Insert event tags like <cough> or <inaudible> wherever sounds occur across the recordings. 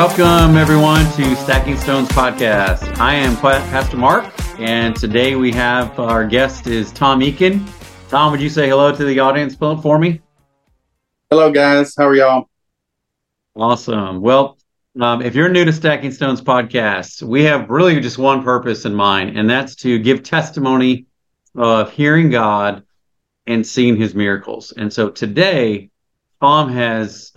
Welcome, everyone, to Stacking Stones podcast. I am Pastor Mark, and today we have our guest is Tom Eakin. Tom, would you say hello to the audience for me? Hello, guys. How are y'all? Awesome. Well, um, if you're new to Stacking Stones podcast, we have really just one purpose in mind, and that's to give testimony of hearing God and seeing His miracles. And so today, Tom has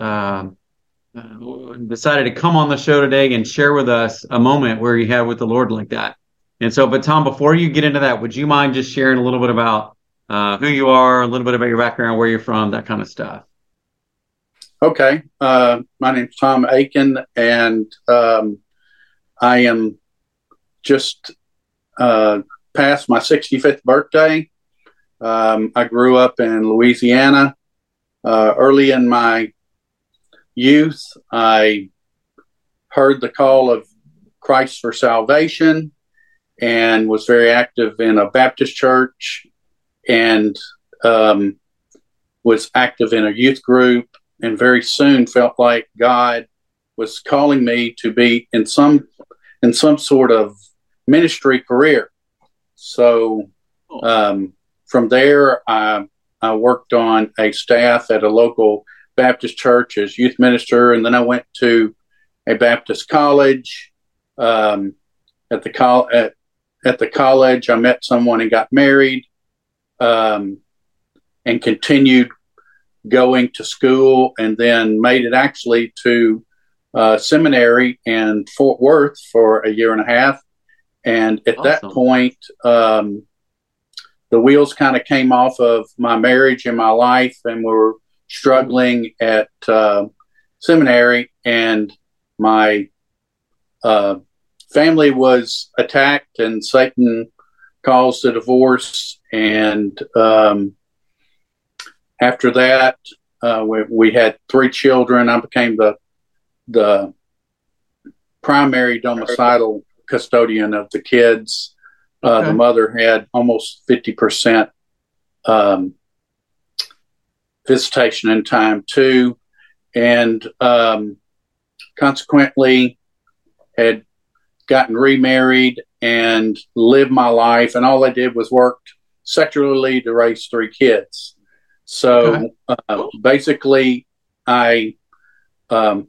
uh, decided to come on the show today and share with us a moment where he had with the Lord like that. And so, but Tom, before you get into that, would you mind just sharing a little bit about uh, who you are, a little bit about your background, where you're from, that kind of stuff? Okay. Uh, my name's Tom Eakin, and um, I am just uh, past my 65th birthday. Um, I grew up in Louisiana. Uh, early in my youth, I heard the call of Christ for salvation and was very active in a Baptist church and um, was active in a youth group and very soon felt like God was calling me to be in some in some sort of ministry career. So um, from there, I, I worked on a staff at a local Baptist church as youth minister, and then I went to a Baptist college. Um, at the col- at, at the college, I met someone and got married, um, and continued going to school and then made it actually to uh, seminary in Fort Worth for a year and a half. And at awesome. that point, um, the wheels kind of came off of my marriage and my life, and we were struggling at uh, seminary, and my uh, family was attacked, and Satan caused a divorce, and um, after that, uh, we, we, had three children. I became the the primary domicilial custodian of the kids. Uh, okay. The mother had almost fifty percent um, visitation in time too, and um, consequently had gotten remarried and lived my life. And all I did was worked secularly to raise three kids. So okay. uh, basically, I um,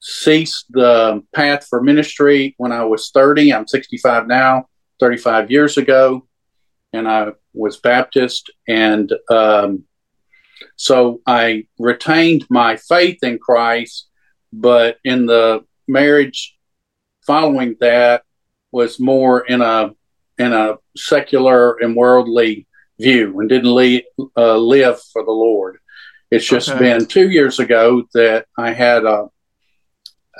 ceased the path for ministry when I was 30. I'm 65 now, 35 years ago, and I was Baptist. And um, so I retained my faith in Christ, but in the marriage following that was more in a in a secular and worldly view and didn't le- uh, live for the Lord. It's just okay. been two years ago that I had a,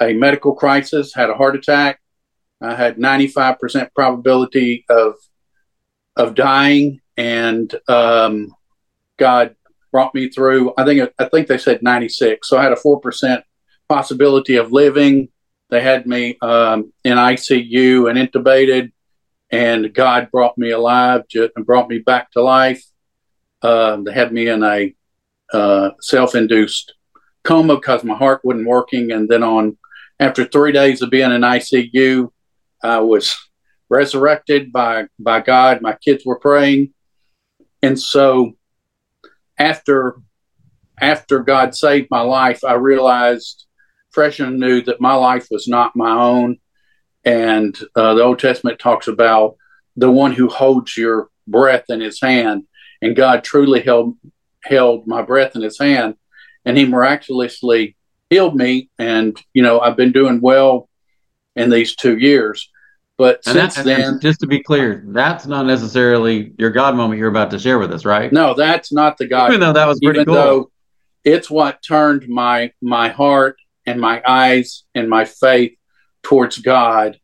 a medical crisis, had a heart attack. I had 95% probability of of dying, and um, God brought me through. I think I think they said 96, so I had a four percent possibility of living. They had me um, in ICU and intubated and God brought me alive and brought me back to life. Uh, they had me in a uh, self-induced coma because my heart wasn't working, and then on after three days of being in ICU, I was resurrected by by God. My kids were praying, and so after after God saved my life, I realized fresh and new that my life was not my own and uh, the Old Testament talks about the one who holds your breath in his hand. And God truly held held my breath in his hand, and He miraculously healed me. And you know, I've been doing well in these two years. But and since that, then, just to be clear, that's not necessarily your God moment you're about to share with us, right? No, that's not the God. Even though that was pretty even cool. Though it's what turned my my heart and my eyes and my faith towards God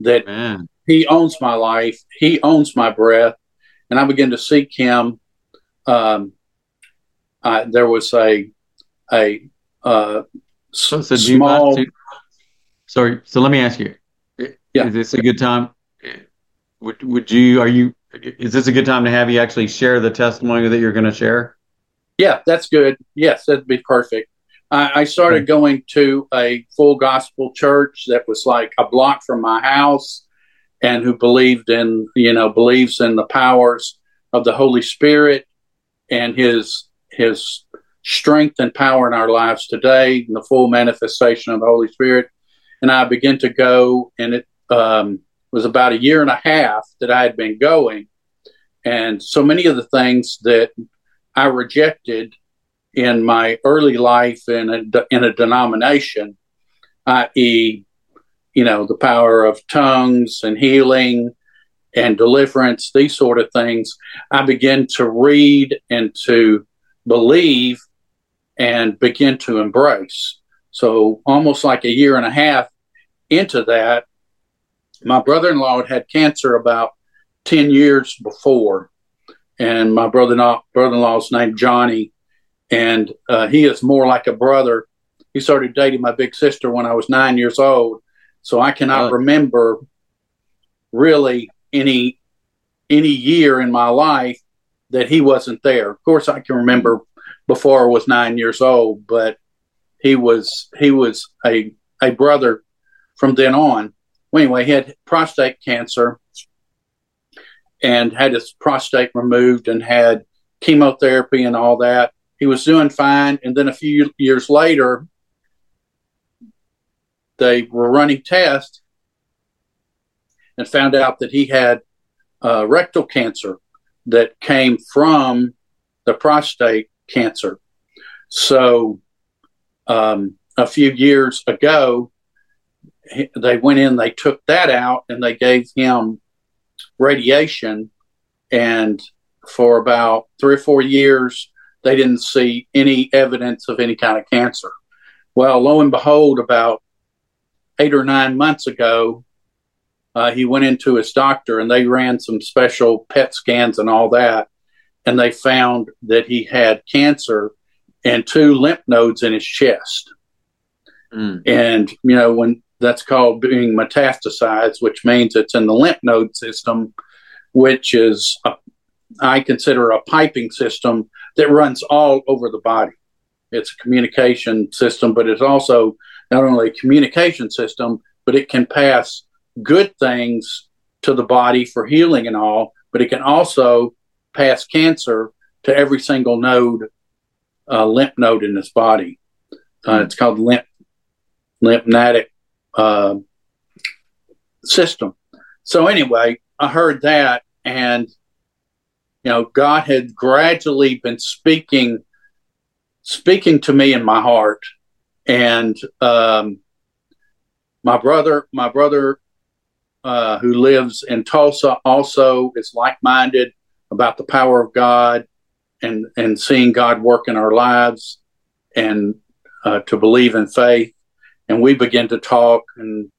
that Man. He owns my life, He owns my breath, and I began to seek Him. Um, I, there was a a uh, so, so small. To, sorry, so let me ask you: yeah. Is this a good time? Would would you? Are you? Is this a good time to have you actually share the testimony that you're going to share? Yeah, that's good. Yes, that'd be perfect. I, I started going to a full gospel church that was like a block from my house and who believed in, you know, believes in the powers of the Holy Spirit and his his strength and power in our lives today, and the full manifestation of the Holy Spirit. And I began to go, and it um, was about a year and a half that I had been going. And so many of the things that I rejected in my early life in a, in a denomination, i.e., you know, the power of tongues and healing and deliverance, these sort of things, I began to read and to believe and begin to embrace. So, almost like a year and a half into that, my brother in law had had cancer about 10 years before. And my brother in law's named Johnny. And uh, he is more like a brother. He started dating my big sister when I was nine years old. So I cannot remember really any any year in my life that he wasn't there. Of course, I can remember before I was nine years old, but he was he was a a brother from then on. Well, anyway, he had prostate cancer and had his prostate removed and had chemotherapy and all that. He was doing fine, and then a few years later, they were running tests and found out that he had uh, rectal cancer that came from the prostate cancer. So, um, a few years ago, they went in, they took that out, and they gave him radiation. And for about three or four years, they didn't see any evidence of any kind of cancer. Well, lo and behold, about eight or nine months ago, uh, he went into his doctor and they ran some special PET scans and all that. And they found that he had cancer and two lymph nodes in his chest. Mm. And, you know, when that's called being metastasized, which means it's in the lymph node system, which is, a, I consider a piping system that runs all over the body. It's a communication system, but it's also not only a communication system, but it can pass good things to the body for healing and all, but it can also pass cancer to every single node, uh, lymph node in this body. Uh, it's called lymph lymphatic uh, system. So anyway, I heard that, and you know, God had gradually been speaking, speaking to me in my heart, and um, my brother, my brother uh, who lives in Tulsa also is like minded about the power of God and, and seeing God work in our lives and uh, to believe in faith. And we began to talk. And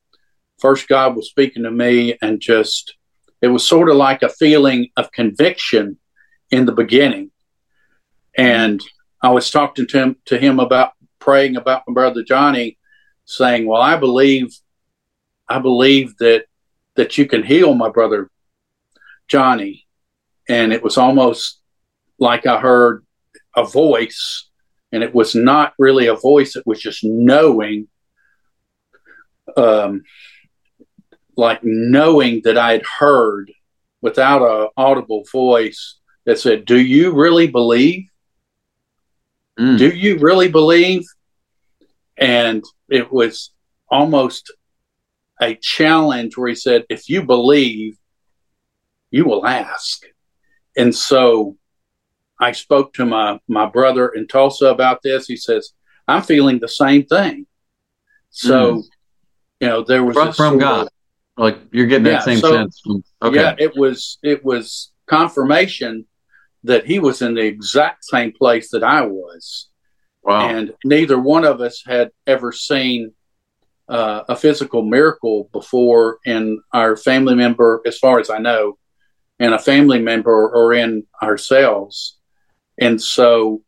first, God was speaking to me, and just it was sort of like a feeling of conviction in the beginning. And I was talking to him, to him about praying about my brother Johnny, saying, Well, I believe, I believe that that you can heal my brother Johnny. And it was almost like I heard a voice, and it was not really a voice, it was just knowing, um, like knowing that I had heard without a audible voice that said, Do you really believe? Mm. Do you really believe? And it was almost a challenge where he said, if you believe, you will ask. And so I spoke to my, my brother in Tulsa about this. He says, I'm feeling the same thing. So, mm. You know, there was from, from God. Of, like you're getting that same so, sense. From, okay. Yeah, it was it was confirmation that he was in the exact same place that I was. Wow. And neither one of us had ever seen uh, a physical miracle before in our family member, as far as I know, and a family member or in ourselves. And so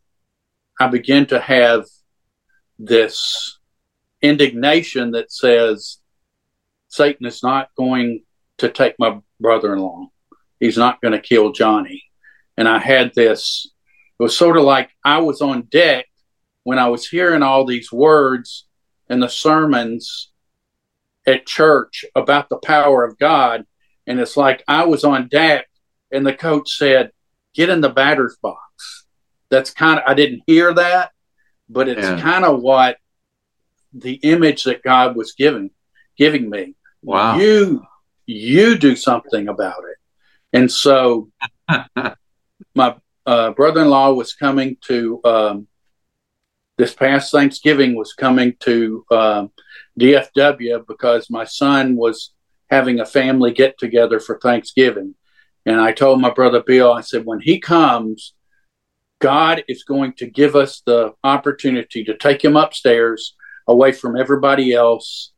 I begin to have this indignation that says Satan is not going to take my brother in law. He's not going to kill Johnny. And I had this, it was sort of like I was on deck when I was hearing all these words and the sermons at church about the power of God, and it's like I was on deck and the coach said, Get in the batter's box. That's kind of, I didn't hear that, but it's yeah. kind of what the image that God was giving giving me. Wow. You you do something about it. And so <laughs> my uh, brother-in-law was coming to um, this past Thanksgiving was coming to um, DFW because my son was having a family get together for Thanksgiving. And I told my brother Bill, I said, when he comes, God is going to give us the opportunity to take him upstairs away from everybody else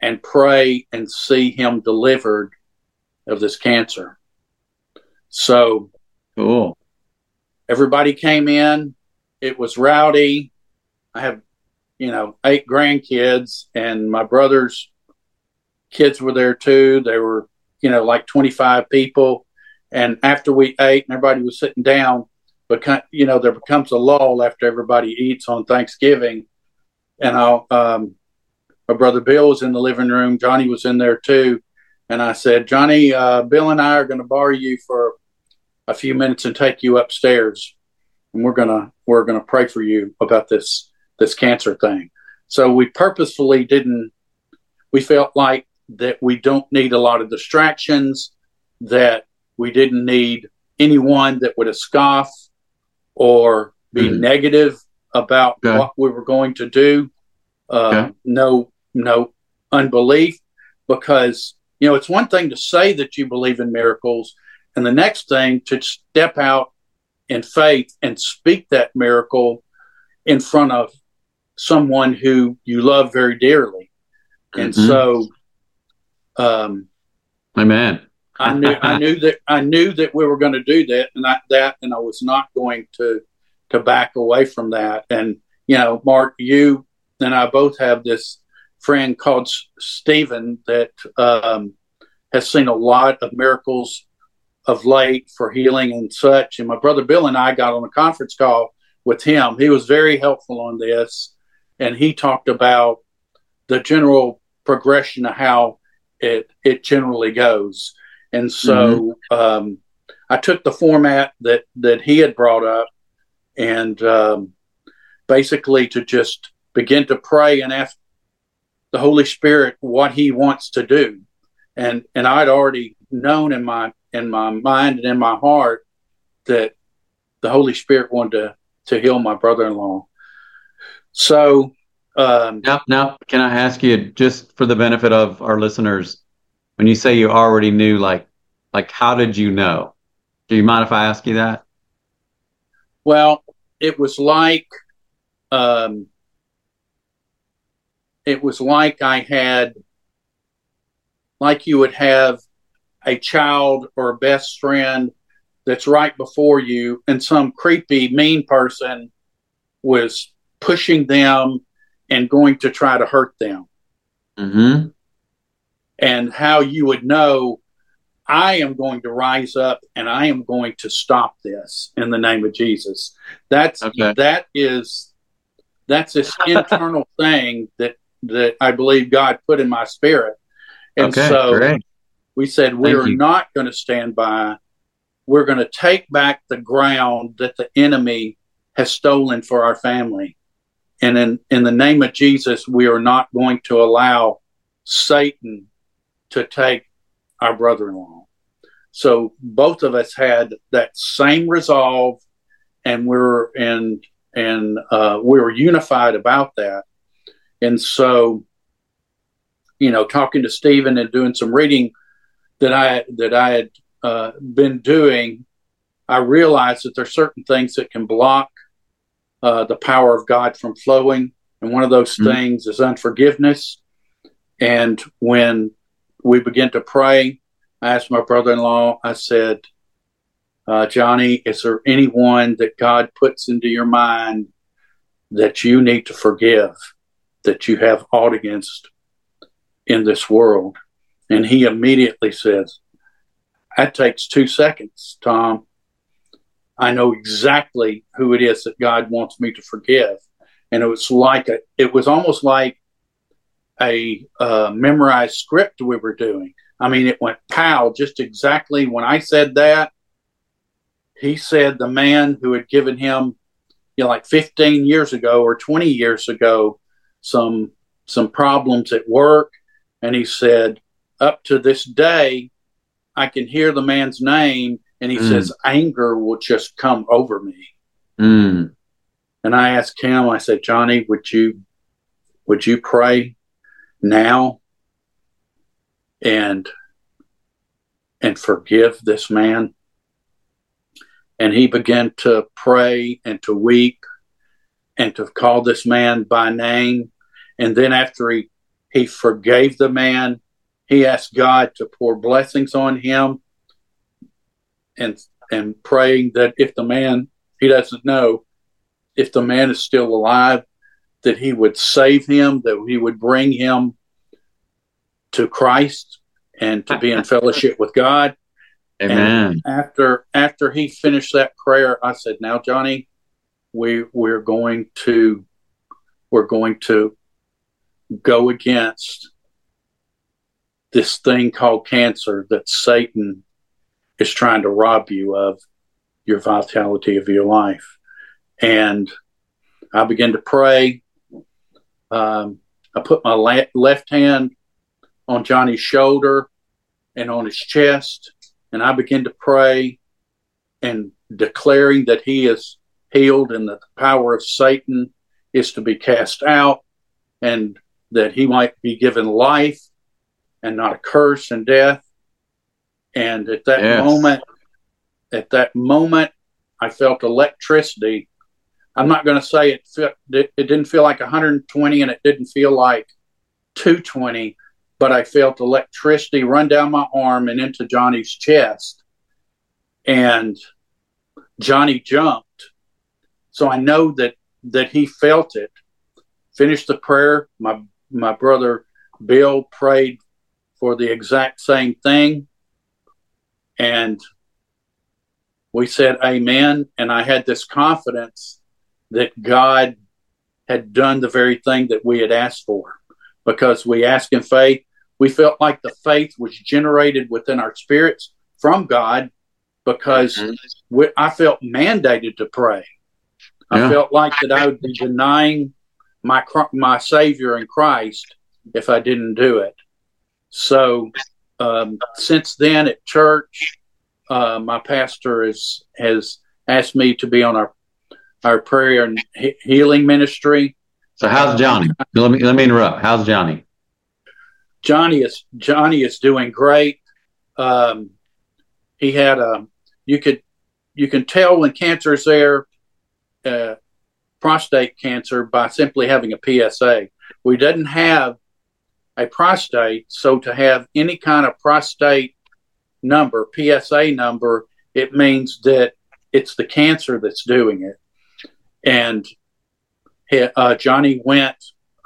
and pray and see him delivered of this cancer. So, cool. Everybody came in. It was rowdy. I have, you know, eight grandkids, and my brother's kids were there too. They were, you know, like 25 people. And after we ate and everybody was sitting down, but you know, there becomes a lull after everybody eats on Thanksgiving. And I'll, um, my brother Bill was in the living room. Johnny was in there too. And I said, Johnny, uh, Bill and I are going to borrow you for a few minutes and take you upstairs. And we're going to, we're going to pray for you about this, this cancer thing. So we purposefully didn't, we felt like that we don't need a lot of distractions, that we didn't need anyone that would scoff or be mm. negative about okay. what we were going to do. Uh, okay. No, no unbelief, because you know it's one thing to say that you believe in miracles, and the next thing to step out in faith and speak that miracle in front of someone who you love very dearly. And mm-hmm. so, um, Amen. I knew I knew that I knew that we were going to do that, and I, that, and I was not going to to back away from that. And you know, Mark, you and I both have this friend called Stephen that um, has seen a lot of miracles of late for healing and such. And my brother Bill and I got on a conference call with him. He was very helpful on this, and he talked about the general progression of how it it generally goes. And so mm-hmm. um, I took the format that that he had brought up, and um, basically to just begin to pray and ask the Holy Spirit what He wants to do. And and I'd already known in my in my mind and in my heart that the Holy Spirit wanted to to heal my brother-in-law. So um, now, now, can I ask you just for the benefit of our listeners, when you say you already knew, like, like how did you know? Do you mind if I ask you that? Well, it was like, um, it was like I had, like you would have a child or a best friend that's right before you, and some creepy, mean person was pushing them and going to try to hurt them. Mm-hmm. And how you would know I am going to rise up and I am going to stop this in the name of Jesus. That's okay. that is that's this <laughs> internal thing that that I believe God put in my spirit. And okay, so great. we said we are not going to stand by. We're going to take back the ground that the enemy has stolen for our family. And in, in the name of Jesus, we are not going to allow Satan to take our brother in law. So both of us had that same resolve, and we're and and uh, we were unified about that. And so, you know, talking to Stephen and doing some reading that I that I had uh, been doing, I realized that there's certain things that can block uh, the power of God from flowing, and one of those mm-hmm. things is unforgiveness. And when we begin to pray, I asked my brother-in-law. I said, uh, Johnny, is there anyone that God puts into your mind that you need to forgive, that you have aught against in this world? And he immediately says, That takes two seconds, Tom. I know exactly who it is that God wants me to forgive. And it was like a, it was almost like a uh, memorized script we were doing. I mean, it went pow, just exactly when I said that. He said the man who had given him, you know, like 15 years ago or 20 years ago, some some problems at work, and he said, up to this day, I can hear the man's name, and he mm. says anger will just come over me. Mm. And I asked him, I said, Johnny, would you would you pray now and and forgive this man? And he began to pray and to weep and to call this man by name. And then after he he forgave the man, he asked God to pour blessings on him and and praying that if the man he doesn't know if the man is still alive that he would save him that he would bring him to Christ and to be in <laughs> fellowship with God amen and after after he finished that prayer I said now Johnny we we're going to we're going to go against this thing called cancer that Satan is trying to rob you of your vitality of your life. And I began to pray. Um, I put my la- left hand on Johnny's shoulder and on his chest, and I began to pray and declaring that he is healed and that the power of Satan is to be cast out and that he might be given life and not a curse and death. And at that yes. moment, at that moment, I felt electricity. I'm not going to say it, it, it didn't feel like 120 and it didn't feel like 220, but I felt electricity run down my arm and into Johnny's chest. And Johnny jumped. So I know that that he felt it. Finished the prayer. My my brother Bill prayed for the exact same thing. And we said amen. And I had this confidence that God had done the very thing that we had asked for because we asked in faith. We felt like the faith was generated within our spirits from God because mm-hmm. we, I felt mandated to pray. Yeah. I felt like that I would be denying my my Savior in Christ if I didn't do it. So um, since then at church, uh, my pastor is, has asked me to be on our our prayer and he- healing ministry. So how's Johnny? let me let me interrupt. How's Johnny? Johnny is Johnny is doing great. Um, he had a you could you can tell when cancer is there, uh, prostate cancer by simply having a PSA. We didn't have a prostate. So to have any kind of prostate number, PSA number, it means that it's the cancer that's doing it. And uh, Johnny went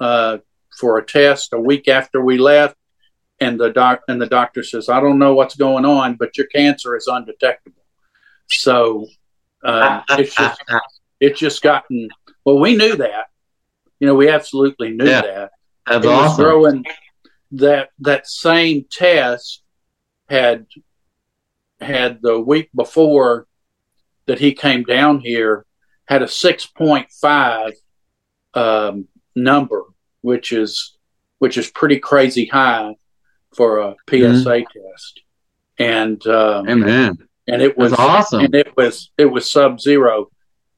uh, for a test a week after we left, and the doc and the doctor says, "I don't know what's going on, but your cancer is undetectable." So uh, <laughs> it's just it's just gotten. Well, we knew that. You know, we absolutely knew yeah. that. That's it awesome. growing. That that same test had had the week before that he came down here had a six point five um, number, which is which is pretty crazy high for a PSA mm-hmm. test. And um, Amen. And it was That's awesome. And it was it was sub zero.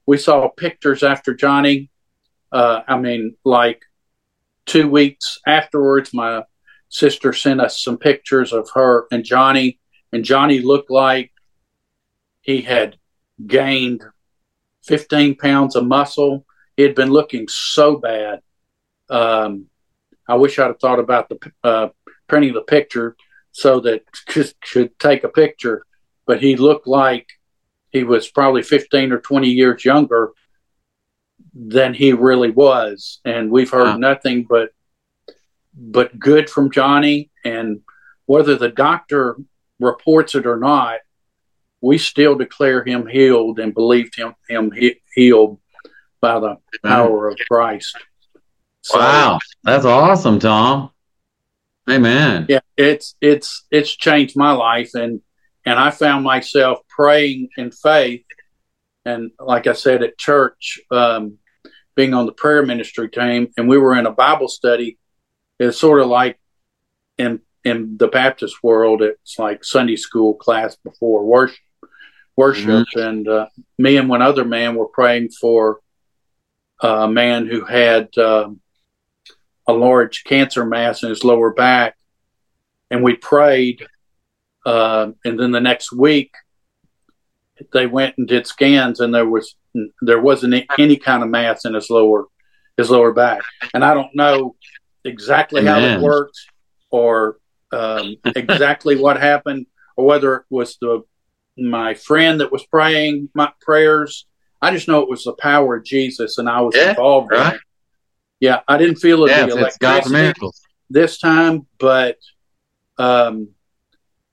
We saw pictures after Johnny. Uh, I mean, like two weeks afterwards, my sister sent us some pictures of her and Johnny, and Johnny looked like he had gained 15 pounds of muscle. He had been looking so bad. Um, I wish I'd have thought about the uh, printing the picture so that could, could take a picture, but he looked like he was probably 15 or 20 years younger than he really was. And we've heard wow. nothing but but good from Johnny. And whether the doctor reports it or not, we still declare him healed and believed him him healed by the power of Christ. So, wow, that's awesome, Tom. Amen. Yeah, it's it's it's changed my life, and and I found myself praying in faith, and like I said at church, um, being on the prayer ministry team, and we were in a Bible study. It's sort of like in in the Baptist world, it's like Sunday school class before worship, worship, mm-hmm. and uh, me and one other man were praying for a man who had um, a large cancer mass in his lower back, and we prayed. Uh, and then the next week, they went and did scans, and there was there wasn't any kind of mass in his lower his lower back. And I don't know exactly Amen. how it worked or um, exactly what happened, or whether it was the my friend that was praying my prayers. I just know it was the power of Jesus, and I was yeah, involved right. in it. Yeah, I didn't feel it yeah, electricity this time, but um,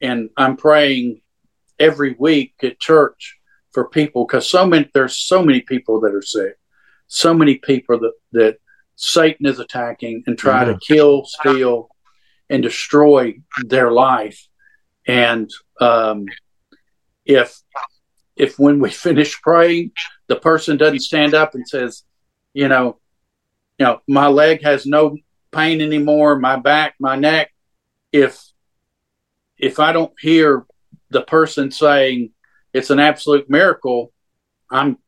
and I'm praying every week at church for people because so many there's so many people that are sick, so many people that that Satan is attacking and try mm-hmm. to kill, steal, and destroy their life. And um, if if when we <laughs> finish praying, the person doesn't stand up and says, you know, you know, my leg has no pain anymore, my back, my neck. If if I don't hear the person saying it's an absolute miracle, I'm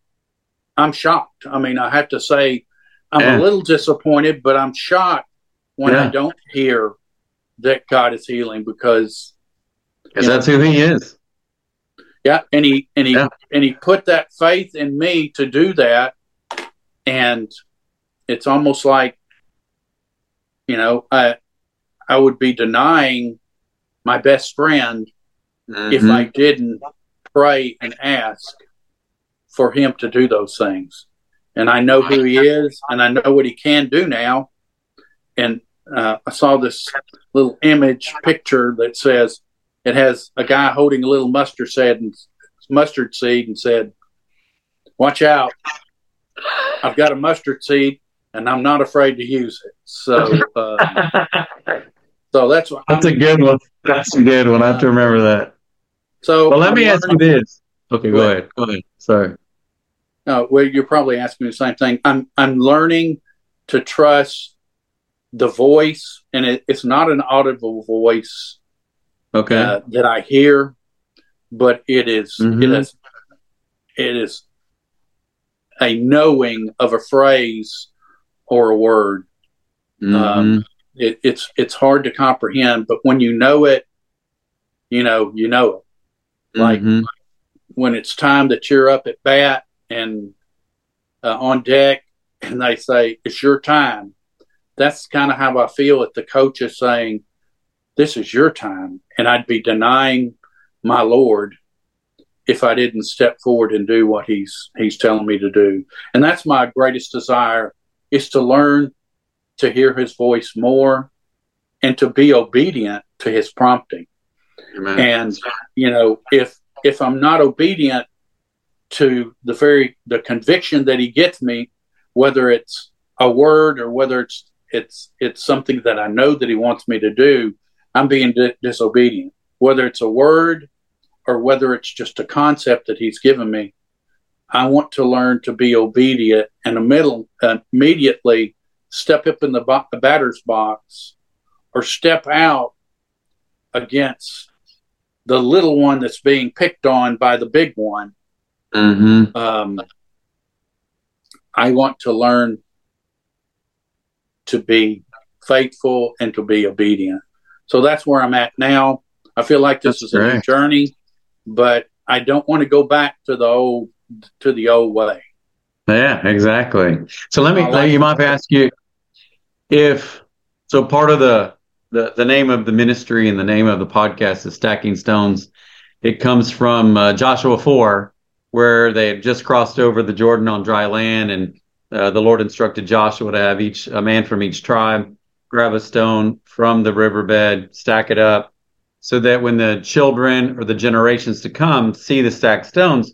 I'm shocked. I mean, I have to say I'm yeah. a little disappointed, but I'm shocked when yeah. I don't hear that God is healing because because that's know, who He is. Yeah, and he and he yeah. and he put that faith in me to do that, and it's almost like you know I I would be denying my best friend mm-hmm. if I didn't pray and ask for him to do those things. And I know who he is, and I know what he can do now. And uh, I saw this little image picture that says it has a guy holding a little mustard seed and mustard seed and said, "Watch out! I've got a mustard seed, and I'm not afraid to use it." So, uh, so that's what that's I'm, a good one. That's a good one. I have to remember that. So, well, let me ask you this. Okay, go ahead. Go ahead. Sorry. No, well, you're probably asking me the same thing. I'm I'm learning to trust the voice, and it, it's not an audible voice okay uh, that I hear, but it is, mm-hmm. it is it is a knowing of a phrase or a word. Mm-hmm. Um, it, it's it's hard to comprehend, but when you know it, you know you know it. Like mm-hmm. when it's time that you're up at bat and uh, on deck, and they say it's your time. That's kind of how I feel if the coach is saying, "This is your time," and I'd be denying my Lord if I didn't step forward and do what he's he's telling me to do. And that's my greatest desire is to learn to hear his voice more and to be obedient to his prompting. Amen. And you know, if if I'm not obedient to the very the conviction that he gets me, whether it's a word or whether it's it's it's something that I know that he wants me to do, I'm being di- disobedient. Whether it's a word or whether it's just a concept that he's given me, I want to learn to be obedient and middle, uh, immediately step up in the, bo- the batter's box or step out against the little one that's being picked on by the big one. Mm-hmm. Um, I want to learn to be faithful and to be obedient. So that's where I'm at now. I feel like this that's is great. a new journey, but I don't want to go back to the old to the old way. Yeah, exactly. So let me like you might ask you if so part of the the the name of the ministry and the name of the podcast is Stacking Stones. It comes from uh, Joshua four, where they had just crossed over the Jordan on dry land, and uh, the Lord instructed Joshua to have each a man from each tribe grab a stone from the riverbed, stack it up, so that when the children or the generations to come see the stacked stones,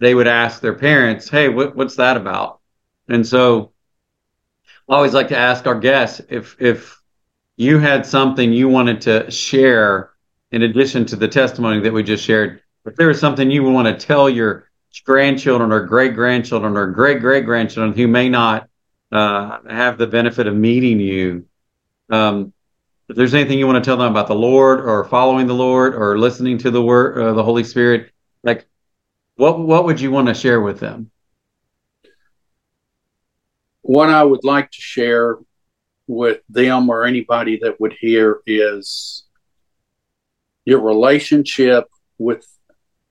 they would ask their parents, "Hey, what, what's that about?" And so, I always like to ask our guests if if you had something you wanted to share in addition to the testimony that we just shared, if there was something you want to tell your grandchildren or great grandchildren or great great grandchildren who may not uh, have the benefit of meeting you, um, if there's anything you want to tell them about the Lord or following the Lord or listening to the word, uh, the Holy Spirit, like what what would you want to share with them? What I would like to share with them or anybody that would hear is your relationship with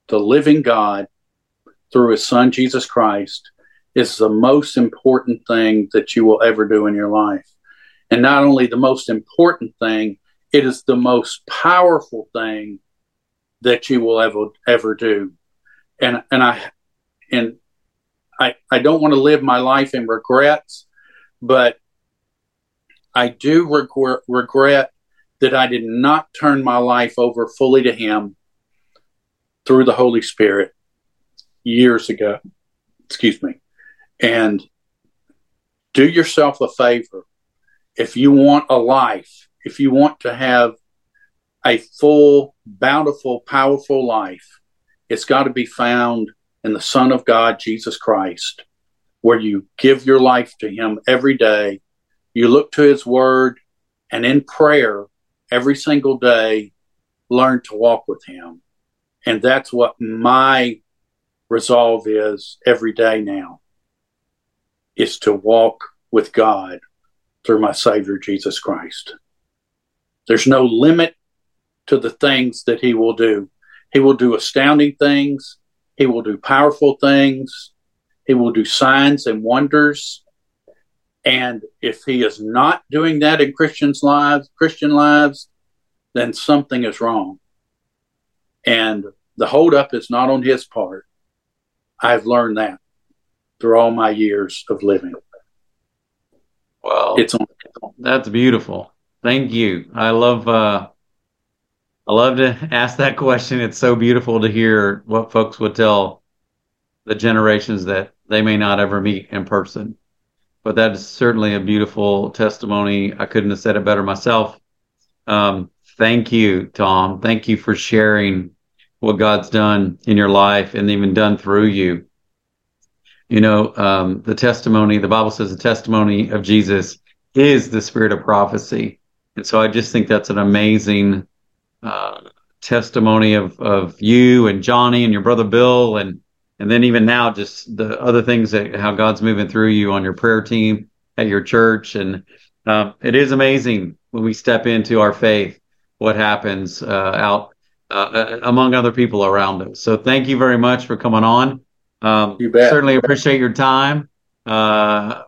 the living God through his son Jesus Christ is the most important thing that you will ever do in your life. And not only the most important thing, it is the most powerful thing that you will ever ever do. And and I and I I don't want to live my life in regrets, but I do regret regret that I did not turn my life over fully to him through the Holy Spirit years ago. Excuse me. And do yourself a favor. If you want a life, if you want to have a full, bountiful, powerful life, it's got to be found in the Son of God, Jesus Christ, where you give your life to Him every day. You look to His Word, and in prayer, every single day, learn to walk with Him. And that's what my resolve is every day now is to walk with God through my Savior Jesus Christ. There's no limit to the things that He will do. He will do astounding things, He will do powerful things, He will do signs and wonders. And if He is not doing that in Christians' lives, Christian lives, then something is wrong. And the holdup is not on His part. I've learned that through all my years of living. Well, it's on. That's beautiful. Thank you. I love. Uh, I love to <laughs> ask that question. It's so beautiful to hear what folks would tell the generations that they may not ever meet in person. But that is certainly a beautiful testimony. I couldn't have said it better myself. Um, thank you, Tom. Thank you for sharing what God's done in your life and even done through you. You know, um, the testimony, the Bible says the testimony of Jesus is the spirit of prophecy. And so I just think that's an amazing uh, testimony of, of you and Johnny and your brother Bill and and then even now just the other things that how God's moving through you on your prayer team at your church and um, it is amazing when we step into our faith what happens uh, out uh, among other people around us. So thank you very much for coming on. Um, you bet. Certainly appreciate your time. Uh,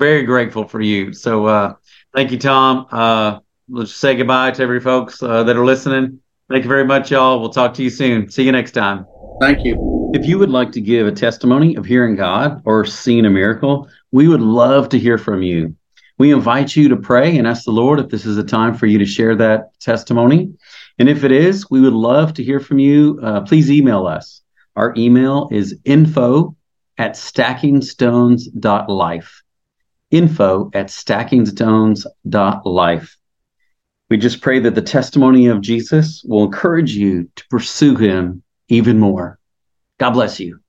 very grateful for you. So uh, thank you, Tom. Uh, let's say goodbye to every folks uh, that are listening. Thank you very much, y'all. We'll talk to you soon. See you next time. Thank you. If you would like to give a testimony of hearing God or seeing a miracle, we would love to hear from you. We invite you to pray and ask the Lord if this is a time for you to share that testimony. And if it is, we would love to hear from you. Uh, please email us. Our email is info at stackingstones.life. Info at stackingstones.life. We just pray that the testimony of Jesus will encourage you to pursue him even more. God bless you.